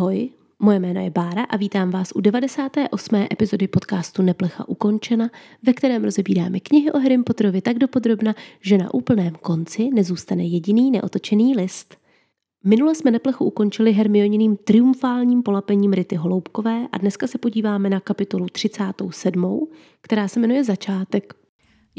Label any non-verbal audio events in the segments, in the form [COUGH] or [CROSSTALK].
Ahoj, moje jméno je Bára a vítám vás u 98. epizody podcastu Neplecha ukončena, ve kterém rozebíráme knihy o Harry Potterovi tak dopodrobna, že na úplném konci nezůstane jediný neotočený list. Minule jsme Neplechu ukončili Hermioniným triumfálním polapením Rity Holoubkové a dneska se podíváme na kapitolu 37., která se jmenuje Začátek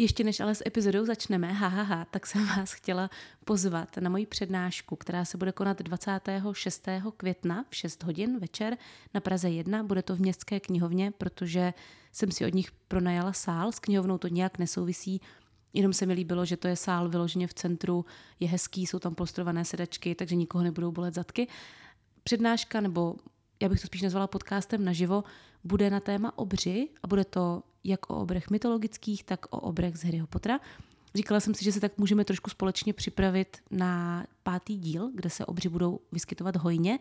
ještě než ale s epizodou začneme, hahaha, ha, ha, tak jsem vás chtěla pozvat na moji přednášku, která se bude konat 26. května v 6 hodin večer na Praze 1. Bude to v městské knihovně, protože jsem si od nich pronajala sál. S knihovnou to nějak nesouvisí, jenom se mi líbilo, že to je sál vyloženě v centru, je hezký, jsou tam postrované sedačky, takže nikoho nebudou bolet zadky. Přednáška, nebo já bych to spíš nazvala podcastem naživo, bude na téma obři a bude to jak o obrech mytologických, tak o obrech z Harryho Pottera. Říkala jsem si, že se tak můžeme trošku společně připravit na pátý díl, kde se obři budou vyskytovat hojně.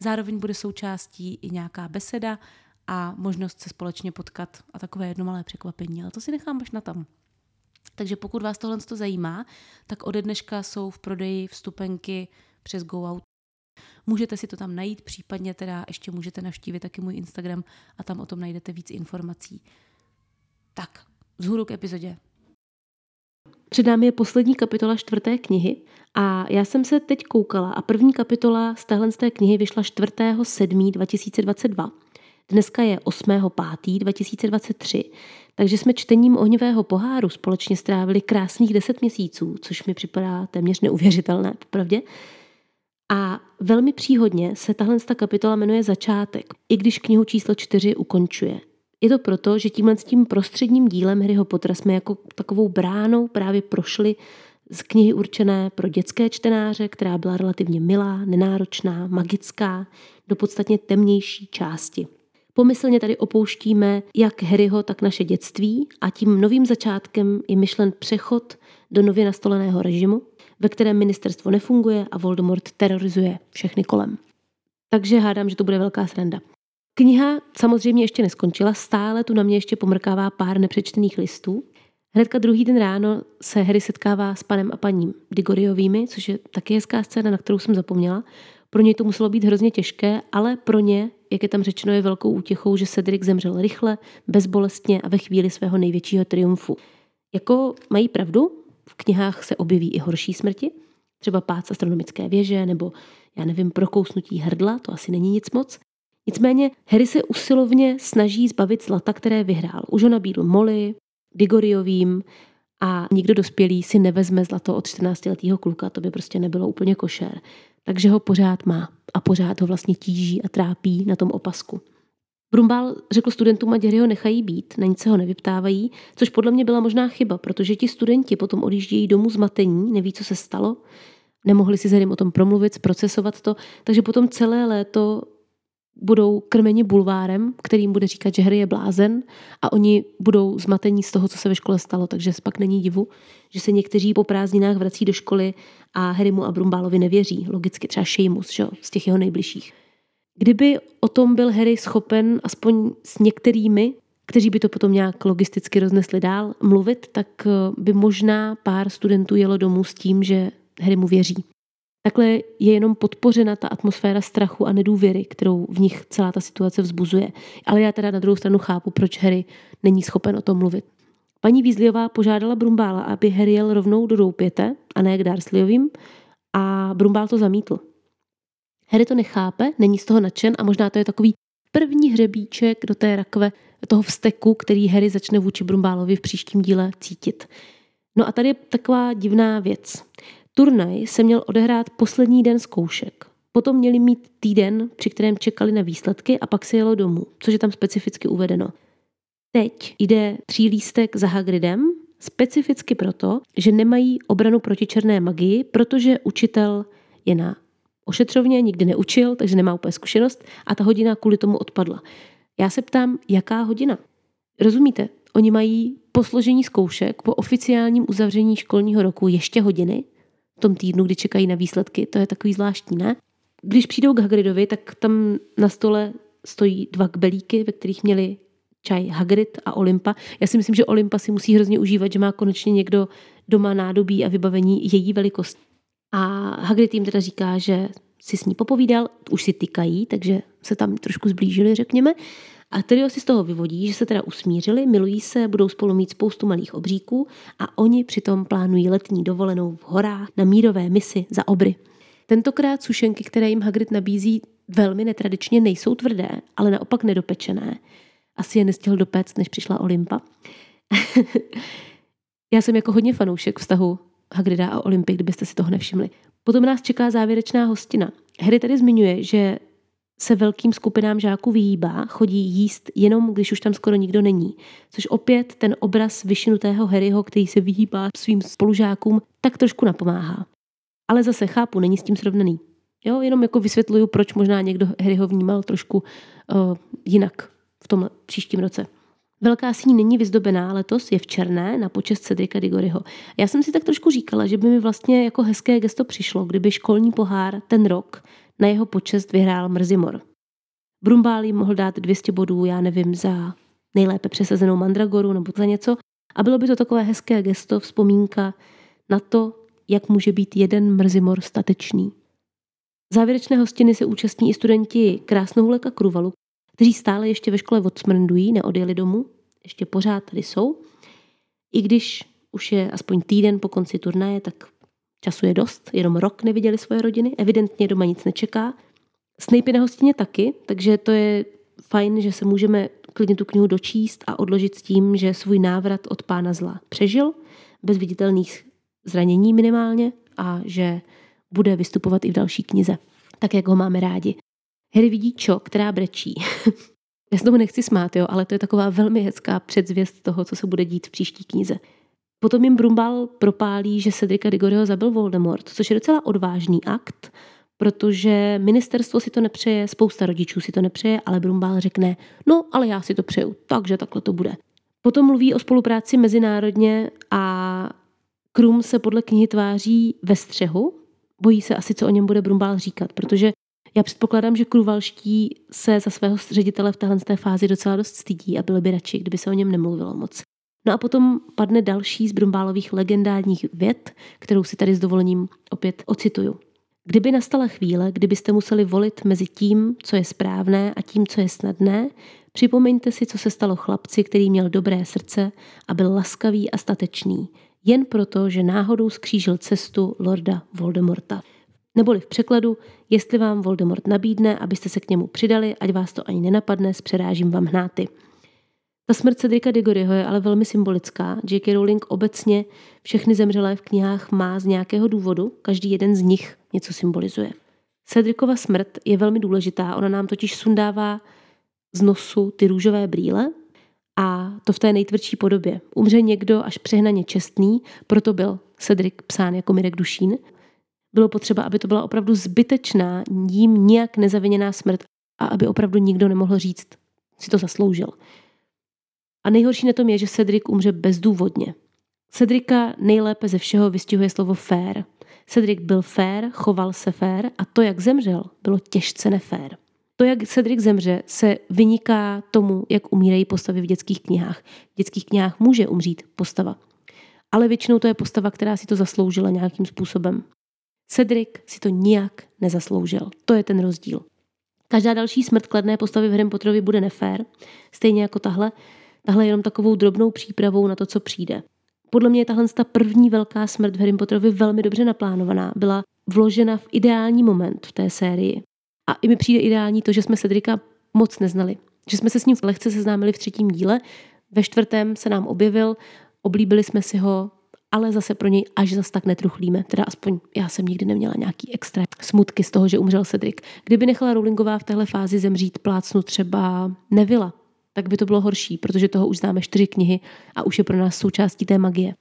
Zároveň bude součástí i nějaká beseda a možnost se společně potkat a takové jedno malé překvapení, ale to si nechám až na tam. Takže pokud vás tohle to zajímá, tak ode dneška jsou v prodeji vstupenky přes GoOut. Můžete si to tam najít, případně teda ještě můžete navštívit taky můj Instagram a tam o tom najdete víc informací. Tak, vzhůru k epizodě. Před námi je poslední kapitola čtvrté knihy a já jsem se teď koukala a první kapitola z téhle z té knihy vyšla 4.7.2022. Dneska je 8.5.2023, takže jsme čtením Ohnivého poháru společně strávili krásných 10 měsíců, což mi připadá téměř neuvěřitelné, popravdě. A velmi příhodně se tahle kapitola jmenuje Začátek, i když knihu číslo 4 ukončuje. Je to proto, že tímhle s tím prostředním dílem Harryho Pottera jsme jako takovou bránou právě prošli z knihy určené pro dětské čtenáře, která byla relativně milá, nenáročná, magická, do podstatně temnější části. Pomyslně tady opouštíme jak Harryho, tak naše dětství a tím novým začátkem je myšlen přechod do nově nastoleného režimu, ve kterém ministerstvo nefunguje a Voldemort terorizuje všechny kolem. Takže hádám, že to bude velká sranda. Kniha samozřejmě ještě neskončila, stále tu na mě ještě pomrkává pár nepřečtených listů. Hnedka druhý den ráno se Harry setkává s panem a paním Digoriovými, což je taky hezká scéna, na kterou jsem zapomněla. Pro něj to muselo být hrozně těžké, ale pro ně, jak je tam řečeno, je velkou útěchou, že Cedric zemřel rychle, bezbolestně a ve chvíli svého největšího triumfu. Jako mají pravdu, v knihách se objeví i horší smrti, třeba pád astronomické věže nebo já nevím, prokousnutí hrdla, to asi není nic moc, Nicméně Harry se usilovně snaží zbavit zlata, které vyhrál. Už ho nabídl Molly, Digoriovým a nikdo dospělý si nevezme zlato od 14-letého kluka, to by prostě nebylo úplně košer. Takže ho pořád má a pořád ho vlastně tíží a trápí na tom opasku. Brumbál řekl studentům, ať ho nechají být, na nic se ho nevyptávají, což podle mě byla možná chyba, protože ti studenti potom odjíždějí domů zmatení, neví, co se stalo, nemohli si s o tom promluvit, procesovat to, takže potom celé léto budou krmeni bulvárem, kterým bude říkat, že Harry je blázen a oni budou zmatení z toho, co se ve škole stalo, takže pak není divu, že se někteří po prázdninách vrací do školy a Harrymu a Brumbálovi nevěří. Logicky třeba Seamus, že? z těch jeho nejbližších. Kdyby o tom byl Harry schopen aspoň s některými, kteří by to potom nějak logisticky roznesli dál, mluvit, tak eh, by možná pár studentů jelo domů s tím, že Harry mu věří. Takhle je jenom podpořena ta atmosféra strachu a nedůvěry, kterou v nich celá ta situace vzbuzuje. Ale já teda na druhou stranu chápu, proč Harry není schopen o tom mluvit. Paní Weasleyová požádala Brumbála, aby Harry jel rovnou do doupěte a ne k Dursleyovým a Brumbál to zamítl. Harry to nechápe, není z toho nadšen a možná to je takový první hřebíček do té rakve toho vzteku, který Harry začne vůči Brumbálovi v příštím díle cítit. No a tady je taková divná věc. Turnaj se měl odehrát poslední den zkoušek. Potom měli mít týden, při kterém čekali na výsledky a pak se jelo domů, což je tam specificky uvedeno. Teď jde tří lístek za Hagridem, specificky proto, že nemají obranu proti černé magii, protože učitel je na ošetřovně, nikdy neučil, takže nemá úplně zkušenost a ta hodina kvůli tomu odpadla. Já se ptám, jaká hodina? Rozumíte? Oni mají po složení zkoušek, po oficiálním uzavření školního roku ještě hodiny tom týdnu, kdy čekají na výsledky. To je takový zvláštní, ne? Když přijdou k Hagridovi, tak tam na stole stojí dva kbelíky, ve kterých měli čaj Hagrid a Olympa. Já si myslím, že Olympa si musí hrozně užívat, že má konečně někdo doma nádobí a vybavení její velikosti. A Hagrid jim teda říká, že si s ní popovídal, už si tykají, takže se tam trošku zblížili, řekněme. A Tyrio si z toho vyvodí, že se teda usmířili, milují se, budou spolu mít spoustu malých obříků a oni přitom plánují letní dovolenou v horách na mírové misi za obry. Tentokrát sušenky, které jim Hagrid nabízí velmi netradičně, nejsou tvrdé, ale naopak nedopečené. Asi je nestihl dopéct, než přišla Olympa. [LAUGHS] Já jsem jako hodně fanoušek vztahu Hagrida a Olympy, kdybyste si toho nevšimli. Potom nás čeká závěrečná hostina. Harry tady zmiňuje, že se velkým skupinám žáků vyhýbá, chodí jíst jenom, když už tam skoro nikdo není. Což opět ten obraz vyšinutého Harryho, který se vyhýbá svým spolužákům, tak trošku napomáhá. Ale zase chápu, není s tím srovnaný. Jo, jenom jako vysvětluju, proč možná někdo Harryho vnímal trošku uh, jinak v tom příštím roce. Velká síň není vyzdobená, letos je v černé na počest Cedrika Digoryho. Já jsem si tak trošku říkala, že by mi vlastně jako hezké gesto přišlo, kdyby školní pohár ten rok na jeho počest vyhrál Mrzimor. Brumbál mohl dát 200 bodů, já nevím, za nejlépe přesazenou Mandragoru nebo za něco. A bylo by to takové hezké gesto, vzpomínka na to, jak může být jeden Mrzimor statečný. Závěrečné hostiny se účastní i studenti Krásnohulek a Kruvalu, kteří stále ještě ve škole odsmrndují, neodjeli domů, ještě pořád tady jsou. I když už je aspoň týden po konci turnaje, tak času je dost, jenom rok neviděli svoje rodiny, evidentně doma nic nečeká. Snape na hostině taky, takže to je fajn, že se můžeme klidně tu knihu dočíst a odložit s tím, že svůj návrat od pána zla přežil, bez viditelných zranění minimálně a že bude vystupovat i v další knize, tak jak ho máme rádi. Harry vidí Čo, která brečí. [LAUGHS] Já se tomu nechci smát, jo, ale to je taková velmi hezká předzvěst toho, co se bude dít v příští knize. Potom jim Brumbal propálí, že Cedrica Digoryho zabil Voldemort, což je docela odvážný akt, protože ministerstvo si to nepřeje, spousta rodičů si to nepřeje, ale Brumbal řekne, no ale já si to přeju, takže takhle to bude. Potom mluví o spolupráci mezinárodně a Krum se podle knihy tváří ve střehu, bojí se asi, co o něm bude Brumbal říkat, protože já předpokládám, že kruvalští se za svého ředitele v téhle fázi docela dost stydí a byli by radši, kdyby se o něm nemluvilo moc. No a potom padne další z Brumbálových legendárních věd, kterou si tady s dovolením opět ocituju. Kdyby nastala chvíle, kdybyste museli volit mezi tím, co je správné a tím, co je snadné, připomeňte si, co se stalo chlapci, který měl dobré srdce a byl laskavý a statečný, jen proto, že náhodou skřížil cestu lorda Voldemorta. Neboli v překladu, jestli vám Voldemort nabídne, abyste se k němu přidali, ať vás to ani nenapadne, přerážím vám hnáty. Ta smrt Cedrika Digoryho je ale velmi symbolická. J.K. Rowling obecně všechny zemřelé v knihách má z nějakého důvodu, každý jeden z nich něco symbolizuje. Cedrikova smrt je velmi důležitá, ona nám totiž sundává z nosu ty růžové brýle a to v té nejtvrdší podobě. Umře někdo až přehnaně čestný, proto byl Cedric psán jako Mirek Dušín. Bylo potřeba, aby to byla opravdu zbytečná, jím nijak nezaviněná smrt a aby opravdu nikdo nemohl říct, si to zasloužil. A nejhorší na tom je, že Cedric umře bezdůvodně. Cedrika nejlépe ze všeho vystihuje slovo fair. Cedric byl fair, choval se fair a to, jak zemřel, bylo těžce nefér. To, jak Cedric zemře, se vyniká tomu, jak umírají postavy v dětských knihách. V dětských knihách může umřít postava. Ale většinou to je postava, která si to zasloužila nějakým způsobem. Cedric si to nijak nezasloužil. To je ten rozdíl. Každá další smrt kladné postavy v Harry Potterovi bude nefér, stejně jako tahle, tahle je jenom takovou drobnou přípravou na to, co přijde. Podle mě je tahle ta první velká smrt v Harry Potterovi velmi dobře naplánovaná. Byla vložena v ideální moment v té sérii. A i mi přijde ideální to, že jsme Cedrika moc neznali. Že jsme se s ním lehce seznámili v třetím díle, ve čtvrtém se nám objevil, oblíbili jsme si ho, ale zase pro něj až zas tak netruchlíme. Teda aspoň já jsem nikdy neměla nějaký extra smutky z toho, že umřel Cedric. Kdyby nechala Rowlingová v téhle fázi zemřít plácnu třeba Nevila, tak by to bylo horší, protože toho už známe čtyři knihy a už je pro nás součástí té magie.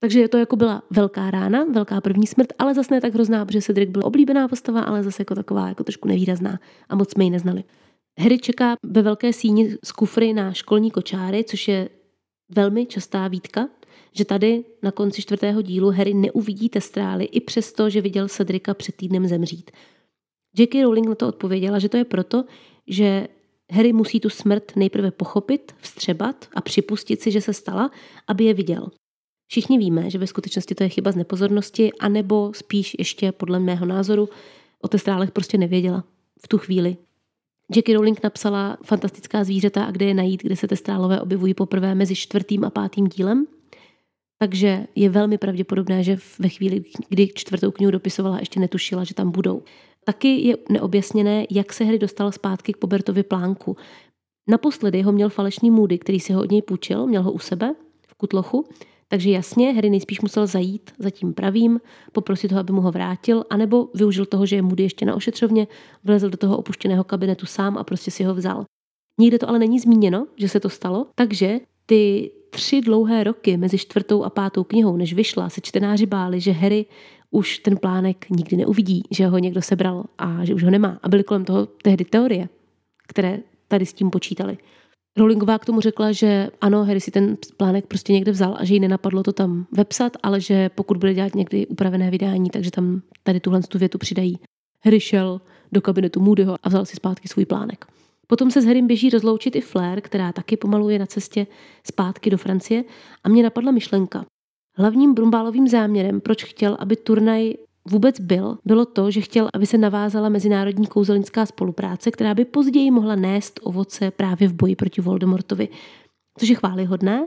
Takže to jako byla velká rána, velká první smrt, ale zase ne tak hrozná, protože Cedric byl oblíbená postava, ale zase jako taková jako trošku nevýrazná a moc jsme ji neznali. Harry čeká ve velké síni z kufry na školní kočáry, což je velmi častá výtka, že tady na konci čtvrtého dílu Harry neuvidí testrály i přesto, že viděl Cedrika před týdnem zemřít. J.K. Rowling na to odpověděla, že to je proto, že Harry musí tu smrt nejprve pochopit, vstřebat a připustit si, že se stala, aby je viděl. Všichni víme, že ve skutečnosti to je chyba z nepozornosti, anebo spíš ještě podle mého názoru o testrálech prostě nevěděla v tu chvíli. Jackie Rowling napsala Fantastická zvířata a kde je najít, kde se testrálové objevují poprvé mezi čtvrtým a pátým dílem. Takže je velmi pravděpodobné, že ve chvíli, kdy čtvrtou knihu dopisovala, ještě netušila, že tam budou. Taky je neobjasněné, jak se Harry dostal zpátky k Pobertovi plánku. Naposledy ho měl falešný Moody, který si ho od něj půjčil, měl ho u sebe v kutlochu, takže jasně, Harry nejspíš musel zajít za tím pravým, poprosit ho, aby mu ho vrátil, anebo využil toho, že je Moody ještě na ošetřovně, vlezl do toho opuštěného kabinetu sám a prostě si ho vzal. Nikde to ale není zmíněno, že se to stalo, takže ty tři dlouhé roky mezi čtvrtou a pátou knihou, než vyšla, se čtenáři báli, že Harry už ten plánek nikdy neuvidí, že ho někdo sebral a že už ho nemá. A byly kolem toho tehdy teorie, které tady s tím počítali. Rowlingová k tomu řekla, že ano, Harry si ten plánek prostě někde vzal a že jí nenapadlo to tam vepsat, ale že pokud bude dělat někdy upravené vydání, takže tam tady tuhle tu větu přidají. Harry šel do kabinetu Moodyho a vzal si zpátky svůj plánek. Potom se s Harrym běží rozloučit i Flair, která taky pomaluje na cestě zpátky do Francie a mě napadla myšlenka. Hlavním Brumbálovým záměrem, proč chtěl, aby turnaj vůbec byl, bylo to, že chtěl, aby se navázala mezinárodní kouzelnická spolupráce, která by později mohla nést ovoce právě v boji proti Voldemortovi. Což je chválihodné,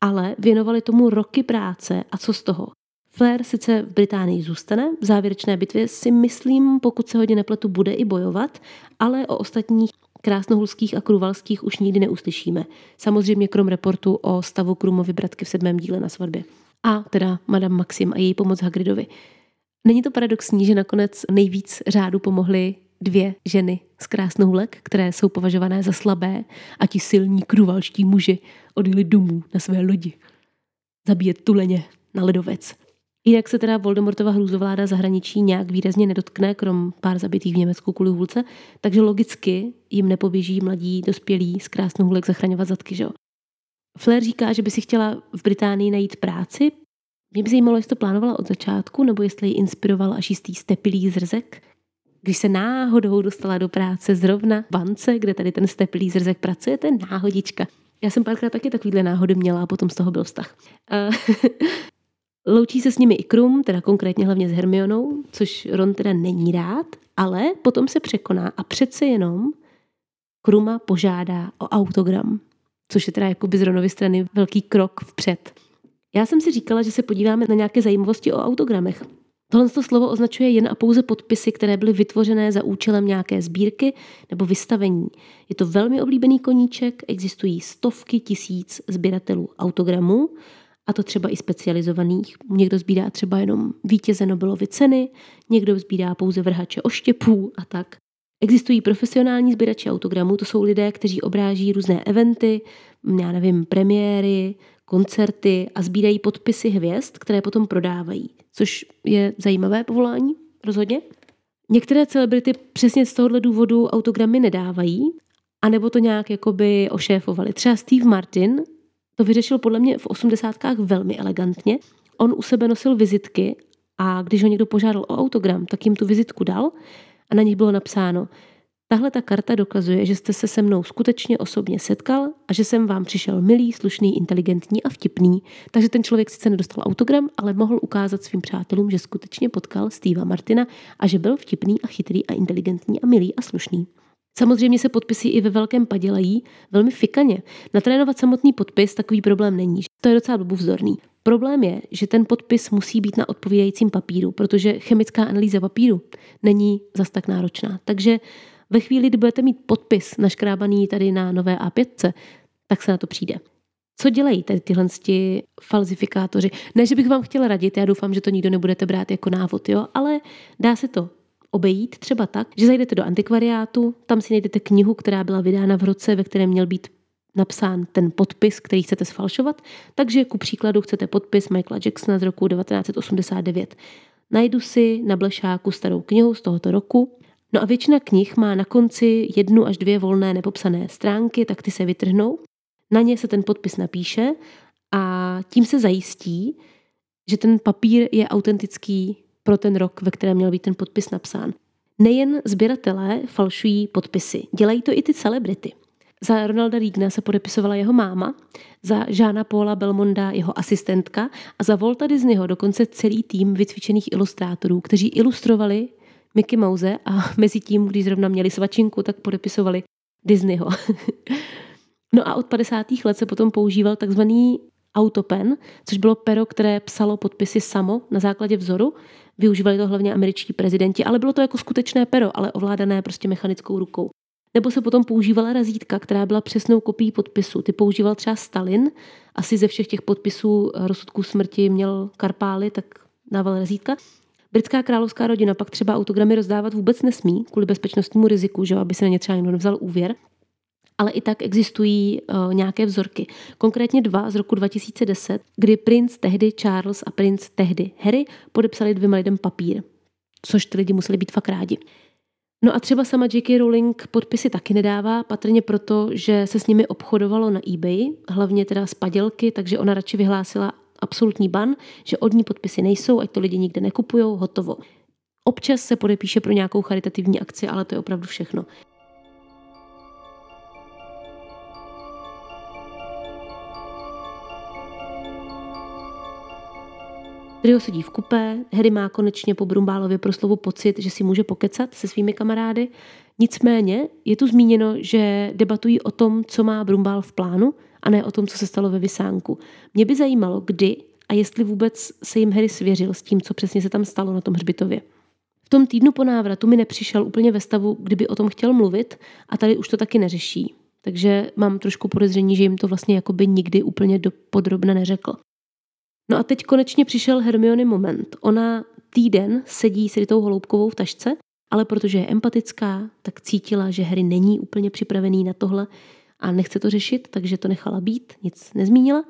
ale věnovali tomu roky práce a co z toho? Flair sice v Británii zůstane, v závěrečné bitvě si myslím, pokud se hodně nepletu, bude i bojovat, ale o ostatních krásnohulských a kruvalských už nikdy neuslyšíme. Samozřejmě krom reportu o stavu Krumovy bratky v sedmém díle na svatbě. A teda Madame Maxim a její pomoc Hagridovi. Není to paradoxní, že nakonec nejvíc řádu pomohly dvě ženy z krásnohulek, které jsou považované za slabé a ti silní kruvalští muži odjeli domů na své lodi. Zabíjet tuleně na ledovec. Jinak se teda Voldemortova hrůzovláda zahraničí nějak výrazně nedotkne, krom pár zabitých v Německu kvůli hůlce, takže logicky jim nepoběží mladí dospělí z krásnohulek zachraňovat zadky, že jo. Flair říká, že by si chtěla v Británii najít práci, mě by zajímalo, jestli to plánovala od začátku, nebo jestli ji inspiroval až jistý stepilý zrzek. Když se náhodou dostala do práce zrovna v bance, kde tady ten stepilý zrzek pracuje, to je náhodička. Já jsem párkrát taky takovýhle náhody měla a potom z toho byl vztah. [LAUGHS] Loučí se s nimi i Krum, teda konkrétně hlavně s Hermionou, což Ron teda není rád, ale potom se překoná a přece jenom Kruma požádá o autogram, což je teda jako z Ronovy strany velký krok vpřed. Já jsem si říkala, že se podíváme na nějaké zajímavosti o autogramech. Tohle to slovo označuje jen a pouze podpisy, které byly vytvořené za účelem nějaké sbírky nebo vystavení. Je to velmi oblíbený koníček, existují stovky tisíc sběratelů autogramů, a to třeba i specializovaných. Někdo sbírá třeba jenom vítěze Nobelovy ceny, někdo sbírá pouze vrhače oštěpů a tak. Existují profesionální sběrači autogramů, to jsou lidé, kteří obráží různé eventy, já nevím, premiéry, koncerty a sbírají podpisy hvězd, které potom prodávají, což je zajímavé povolání, rozhodně. Některé celebrity přesně z tohohle důvodu autogramy nedávají, anebo to nějak jakoby ošéfovali. Třeba Steve Martin to vyřešil podle mě v osmdesátkách velmi elegantně. On u sebe nosil vizitky a když ho někdo požádal o autogram, tak jim tu vizitku dal a na nich bylo napsáno Tahle ta karta dokazuje, že jste se se mnou skutečně osobně setkal a že jsem vám přišel milý, slušný, inteligentní a vtipný. Takže ten člověk sice nedostal autogram, ale mohl ukázat svým přátelům, že skutečně potkal Steva Martina a že byl vtipný a chytrý a inteligentní a milý a slušný. Samozřejmě se podpisy i ve velkém padělají velmi fikaně. Natrénovat samotný podpis takový problém není. To je docela vzorný. Problém je, že ten podpis musí být na odpovídajícím papíru, protože chemická analýza papíru není zas tak náročná. Takže ve chvíli, kdy budete mít podpis naškrábaný tady na nové A5, tak se na to přijde. Co dělají tady tyhle falzifikátoři? Ne, že bych vám chtěla radit, já doufám, že to nikdo nebudete brát jako návod, jo? ale dá se to obejít třeba tak, že zajdete do antikvariátu, tam si najdete knihu, která byla vydána v roce, ve kterém měl být napsán ten podpis, který chcete sfalšovat, takže ku příkladu chcete podpis Michaela Jacksona z roku 1989. Najdu si na blešáku starou knihu z tohoto roku, No a většina knih má na konci jednu až dvě volné nepopsané stránky, tak ty se vytrhnou. Na ně se ten podpis napíše a tím se zajistí, že ten papír je autentický pro ten rok, ve kterém měl být ten podpis napsán. Nejen sběratelé falšují podpisy, dělají to i ty celebrity. Za Ronalda Reagana se podepisovala jeho máma, za Žána Paula Belmonda jeho asistentka a za Volta Disneyho dokonce celý tým vycvičených ilustrátorů, kteří ilustrovali Mickey Mouse a [LAUGHS] mezi tím, když zrovna měli svačinku, tak podepisovali Disneyho. [LAUGHS] no a od 50. let se potom používal takzvaný autopen, což bylo pero, které psalo podpisy samo na základě vzoru. Využívali to hlavně američtí prezidenti, ale bylo to jako skutečné pero, ale ovládané prostě mechanickou rukou. Nebo se potom používala razítka, která byla přesnou kopií podpisu. Ty používal třeba Stalin, asi ze všech těch podpisů rozsudků smrti měl karpály, tak dával razítka. Britská královská rodina pak třeba autogramy rozdávat vůbec nesmí kvůli bezpečnostnímu riziku, že aby se na ně třeba někdo nevzal úvěr. Ale i tak existují uh, nějaké vzorky. Konkrétně dva z roku 2010, kdy princ tehdy Charles a princ tehdy Harry podepsali dvěma lidem papír, což ty lidi museli být fakt rádi. No a třeba sama J.K. Rowling podpisy taky nedává, patrně proto, že se s nimi obchodovalo na eBay, hlavně teda z padělky, takže ona radši vyhlásila absolutní ban, že od ní podpisy nejsou, ať to lidi nikde nekupujou, hotovo. Občas se podepíše pro nějakou charitativní akci, ale to je opravdu všechno. Trio sedí v kupé, Harry má konečně po Brumbálově proslovu pocit, že si může pokecat se svými kamarády. Nicméně je tu zmíněno, že debatují o tom, co má Brumbál v plánu a ne o tom, co se stalo ve Vysánku. Mě by zajímalo, kdy a jestli vůbec se jim Harry svěřil s tím, co přesně se tam stalo na tom hřbitově. V tom týdnu po návratu mi nepřišel úplně ve stavu, kdyby o tom chtěl mluvit a tady už to taky neřeší. Takže mám trošku podezření, že jim to vlastně jakoby nikdy úplně do podrobna neřekl. No a teď konečně přišel Hermiony moment. Ona týden sedí s Ritou Holoubkovou v tašce, ale protože je empatická, tak cítila, že Harry není úplně připravený na tohle a nechce to řešit, takže to nechala být, nic nezmínila.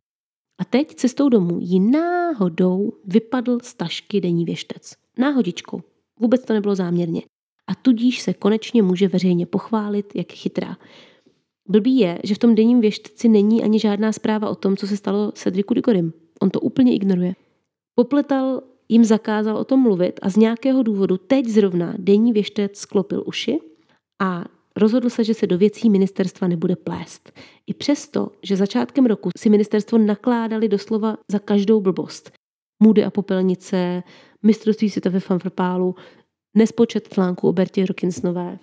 A teď cestou domů jí náhodou vypadl z tašky denní věštec. Náhodičkou. Vůbec to nebylo záměrně. A tudíž se konečně může veřejně pochválit, jak chytrá. Blbý je, že v tom denním věštci není ani žádná zpráva o tom, co se stalo Cedricu Digorim. On to úplně ignoruje. Popletal jim zakázal o tom mluvit a z nějakého důvodu teď zrovna denní věštec sklopil uši a rozhodl se, že se do věcí ministerstva nebude plést. I přesto, že začátkem roku si ministerstvo nakládali doslova za každou blbost. Můdy a popelnice, mistrovství světa ve fanfrpálu, nespočet článků o Bertě Rokinsnové,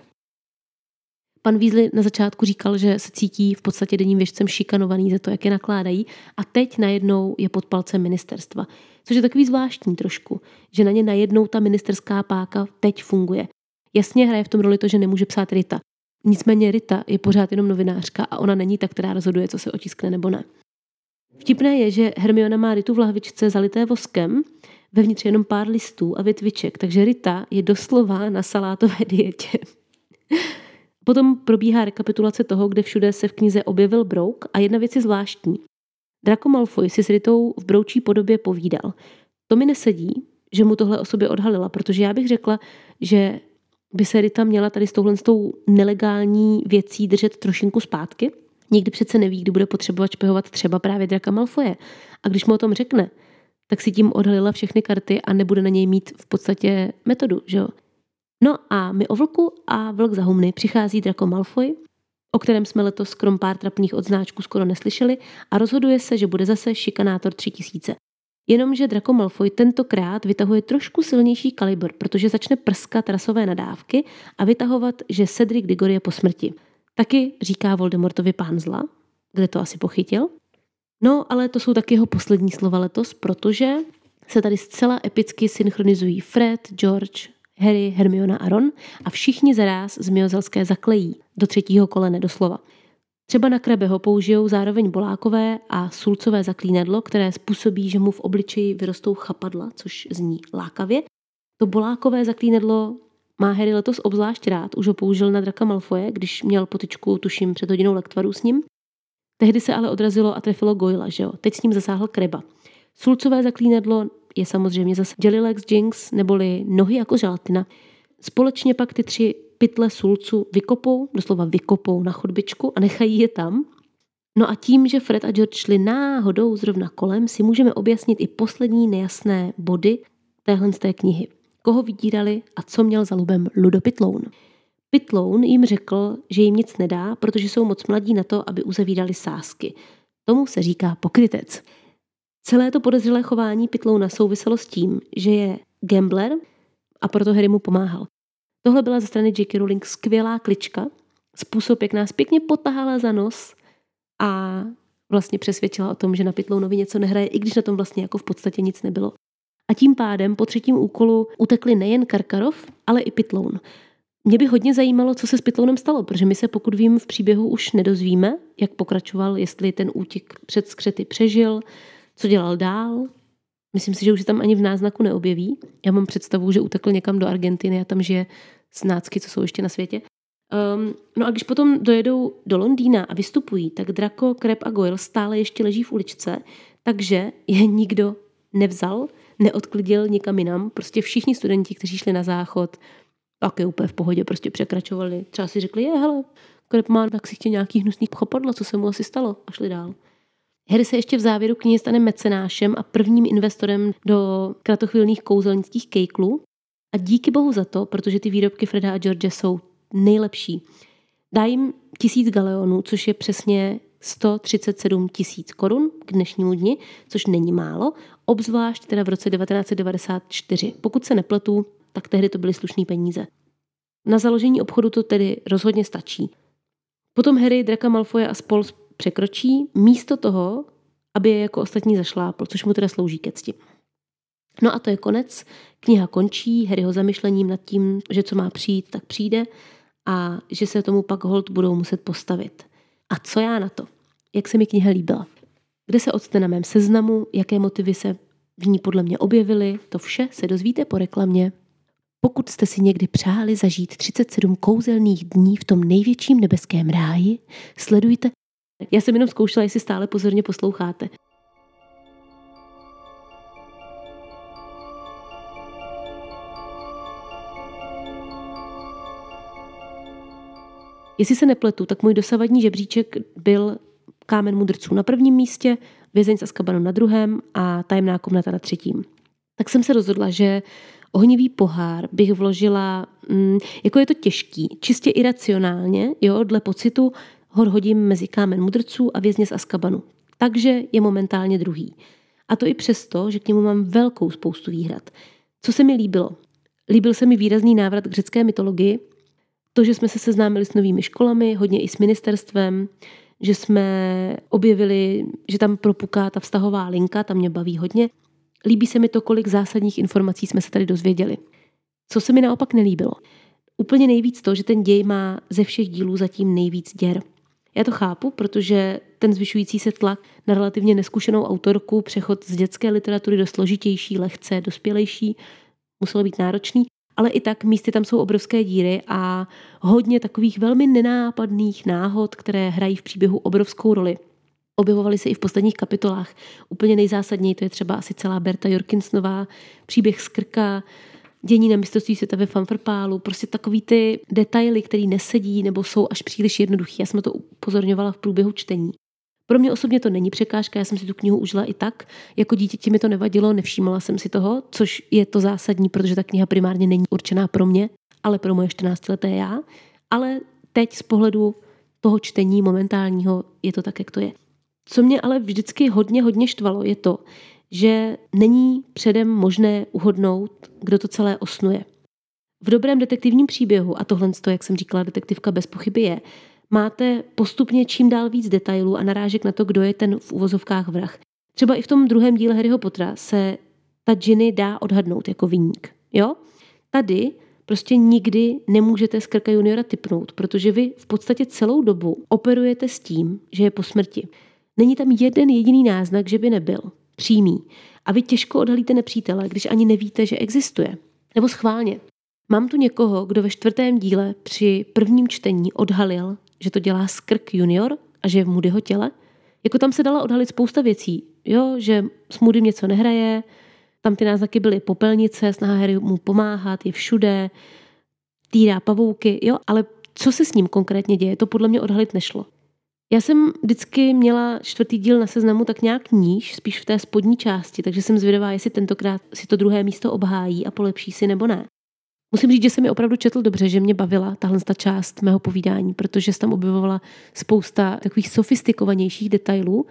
Pan Weasley na začátku říkal, že se cítí v podstatě denním věžcem šikanovaný za to, jak je nakládají a teď najednou je pod palcem ministerstva. Což je takový zvláštní trošku, že na ně najednou ta ministerská páka teď funguje. Jasně hraje v tom roli to, že nemůže psát Rita. Nicméně Rita je pořád jenom novinářka a ona není ta, která rozhoduje, co se otiskne nebo ne. Vtipné je, že Hermiona má Ritu v lahvičce zalité voskem, vevnitř jenom pár listů a větviček, takže Rita je doslova na salátové dietě. Potom probíhá rekapitulace toho, kde všude se v knize objevil brouk a jedna věc je zvláštní. Draco Malfoy si s Ritou v broučí podobě povídal. To mi nesedí, že mu tohle o sobě odhalila, protože já bych řekla, že by se Rita měla tady s touhle s tou nelegální věcí držet trošinku zpátky. Nikdy přece neví, kdy bude potřebovat špehovat třeba právě Draka Malfoje. A když mu o tom řekne, tak si tím odhalila všechny karty a nebude na něj mít v podstatě metodu, že jo? No a my o vlku a vlk za humny přichází Draco Malfoy, o kterém jsme letos krom pár trapných odznáčků skoro neslyšeli a rozhoduje se, že bude zase šikanátor 3000. Jenomže Draco Malfoy tentokrát vytahuje trošku silnější kalibr, protože začne prskat rasové nadávky a vytahovat, že Cedric Diggory je po smrti. Taky říká Voldemortovi pán zla, kde to asi pochytil. No, ale to jsou taky jeho poslední slova letos, protože se tady zcela epicky synchronizují Fred, George, Harry, Hermiona a Ron a všichni zaráz z Miozelské zaklejí, do třetího kolene doslova. Třeba na Krabeho použijou zároveň bolákové a sulcové zaklínadlo, které způsobí, že mu v obličeji vyrostou chapadla, což zní lákavě. To bolákové zaklínadlo má Harry letos obzvlášť rád, už ho použil na Draka Malfoje, když měl potičku, tuším, před hodinou lektvaru s ním. Tehdy se ale odrazilo a trefilo Goyla, že jo? Teď s ním zasáhl Kreba. Sulcové zaklínadlo je samozřejmě zase Jellylex Jinx neboli nohy jako želatina. Společně pak ty tři pytle sulcu vykopou, doslova vykopou na chodbičku a nechají je tam. No a tím, že Fred a George šli náhodou zrovna kolem, si můžeme objasnit i poslední nejasné body téhle z té knihy. Koho vydírali a co měl za lubem Ludopitloun. Pitloun jim řekl, že jim nic nedá, protože jsou moc mladí na to, aby uzavírali sásky. Tomu se říká pokrytec. Celé to podezřelé chování Pitlouna souviselo s tím, že je gambler a proto Harry mu pomáhal. Tohle byla ze strany J.K. Rowling skvělá klička, způsob, jak nás pěkně potahala za nos a vlastně přesvědčila o tom, že na Pitlounovi něco nehraje, i když na tom vlastně jako v podstatě nic nebylo. A tím pádem po třetím úkolu utekli nejen Karkarov, ale i Pitloun. Mě by hodně zajímalo, co se s Pitlounem stalo, protože my se, pokud vím, v příběhu už nedozvíme, jak pokračoval, jestli ten útěk před skřety přežil, co dělal dál. Myslím si, že už se tam ani v náznaku neobjeví. Já mám představu, že utekl někam do Argentiny a tam žije snácky, co jsou ještě na světě. Um, no a když potom dojedou do Londýna a vystupují, tak Draco, Kreb a Goyle stále ještě leží v uličce, takže je nikdo nevzal, neodklidil nikam jinam. Prostě všichni studenti, kteří šli na záchod, pak je úplně v pohodě, prostě překračovali. Třeba si řekli, je, hele, Kreb má tak si chtěl nějaký hnusný chopadlo, co se mu asi stalo a šli dál. Harry se ještě v závěru knihy stane mecenášem a prvním investorem do kratochvilných kouzelnických kejklů. A díky bohu za to, protože ty výrobky Freda a George jsou nejlepší. Dá jim tisíc galeonů, což je přesně 137 tisíc korun k dnešnímu dni, což není málo, obzvlášť teda v roce 1994. Pokud se nepletu, tak tehdy to byly slušné peníze. Na založení obchodu to tedy rozhodně stačí. Potom Harry, Draca Malfoy a spol překročí místo toho, aby je jako ostatní zašlápl, což mu teda slouží ke cti. No a to je konec. Kniha končí Harryho zamyšlením nad tím, že co má přijít, tak přijde a že se tomu pak hold budou muset postavit. A co já na to? Jak se mi kniha líbila? Kde se odste na mém seznamu? Jaké motivy se v ní podle mě objevily? To vše se dozvíte po reklamě. Pokud jste si někdy přáli zažít 37 kouzelných dní v tom největším nebeském ráji, sledujte. Já jsem jenom zkoušela, jestli stále pozorně posloucháte. Jestli se nepletu, tak můj dosavadní žebříček byl Kámen mudrců na prvním místě, Vězeň z Azkabanu na druhém a Tajemná komnata na třetím. Tak jsem se rozhodla, že ohnivý pohár bych vložila, mm, jako je to těžký, čistě iracionálně, jo, dle pocitu ho hodím mezi Kámen mudrců a Vězně z Azkabanu. Takže je momentálně druhý. A to i přesto, že k němu mám velkou spoustu výhrad. Co se mi líbilo? Líbil se mi výrazný návrat k řecké mytologii, to, že jsme se seznámili s novými školami, hodně i s ministerstvem, že jsme objevili, že tam propuká ta vztahová linka, tam mě baví hodně. Líbí se mi to, kolik zásadních informací jsme se tady dozvěděli. Co se mi naopak nelíbilo? Úplně nejvíc to, že ten děj má ze všech dílů zatím nejvíc děr. Já to chápu, protože ten zvyšující se tlak na relativně neskušenou autorku, přechod z dětské literatury do složitější, lehce, dospělejší, muselo být náročný, ale i tak místy tam jsou obrovské díry a hodně takových velmi nenápadných náhod, které hrají v příběhu obrovskou roli. Objevovaly se i v posledních kapitolách. Úplně nejzásadněji to je třeba asi celá Berta Jorkinsnová, příběh z Krka, dění na mistrovství světa ve fanfrpálu, prostě takový ty detaily, které nesedí nebo jsou až příliš jednoduchý. Já jsem to upozorňovala v průběhu čtení. Pro mě osobně to není překážka, já jsem si tu knihu užila i tak. Jako dítěti mi to nevadilo, nevšímala jsem si toho, což je to zásadní, protože ta kniha primárně není určená pro mě, ale pro moje 14-leté já. Ale teď z pohledu toho čtení momentálního je to tak, jak to je. Co mě ale vždycky hodně, hodně štvalo, je to, že není předem možné uhodnout, kdo to celé osnuje. V dobrém detektivním příběhu, a tohle, jak jsem říkala, detektivka bez pochyby je, máte postupně čím dál víc detailů a narážek na to, kdo je ten v uvozovkách vrah. Třeba i v tom druhém díle Harryho Pottera se ta Ginny dá odhadnout jako výnik. Jo? Tady prostě nikdy nemůžete z Krka juniora typnout, protože vy v podstatě celou dobu operujete s tím, že je po smrti. Není tam jeden jediný náznak, že by nebyl přímý. A vy těžko odhalíte nepřítele, když ani nevíte, že existuje. Nebo schválně. Mám tu někoho, kdo ve čtvrtém díle při prvním čtení odhalil, že to dělá Skrk junior a že je v Moodyho těle. Jako tam se dala odhalit spousta věcí, jo, že s Moodym něco nehraje, tam ty náznaky byly popelnice, snaha Harry mu pomáhat, je všude, týrá pavouky, jo, ale co se s ním konkrétně děje, to podle mě odhalit nešlo. Já jsem vždycky měla čtvrtý díl na seznamu tak nějak níž, spíš v té spodní části, takže jsem zvědavá, jestli tentokrát si to druhé místo obhájí a polepší si nebo ne. Musím říct, že se mi opravdu četl dobře, že mě bavila tahle ta část mého povídání, protože se tam objevovala spousta takových sofistikovanějších detailů.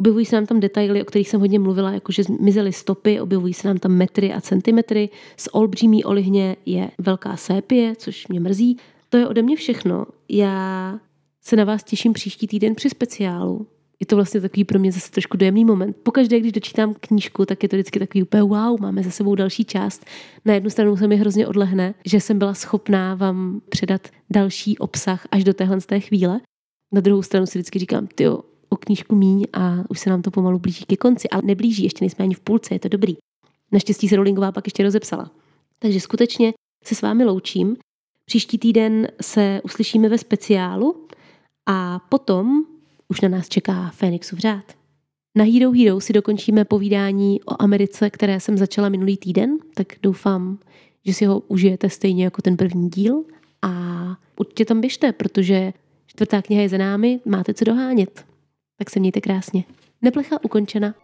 Objevují se nám tam detaily, o kterých jsem hodně mluvila, jako že zmizely stopy, objevují se nám tam metry a centimetry. Z olbřímí olihně je velká sépie, což mě mrzí. To je ode mě všechno. Já se na vás těším příští týden při speciálu. Je to vlastně takový pro mě zase trošku dojemný moment. Pokaždé, když dočítám knížku, tak je to vždycky takový úplně wow, máme za sebou další část. Na jednu stranu se mi hrozně odlehne, že jsem byla schopná vám předat další obsah až do téhle z té chvíle. Na druhou stranu si vždycky říkám, ty o knížku míň a už se nám to pomalu blíží ke konci. Ale neblíží, ještě nejsme ani v půlce, je to dobrý. Naštěstí se Rowlingová pak ještě rozepsala. Takže skutečně se s vámi loučím. Příští týden se uslyšíme ve speciálu a potom už na nás čeká Fénixův řád. Na Hero Hero si dokončíme povídání o Americe, které jsem začala minulý týden, tak doufám, že si ho užijete stejně jako ten první díl a určitě tam běžte, protože čtvrtá kniha je za námi, máte co dohánět. Tak se mějte krásně. Neplecha ukončena.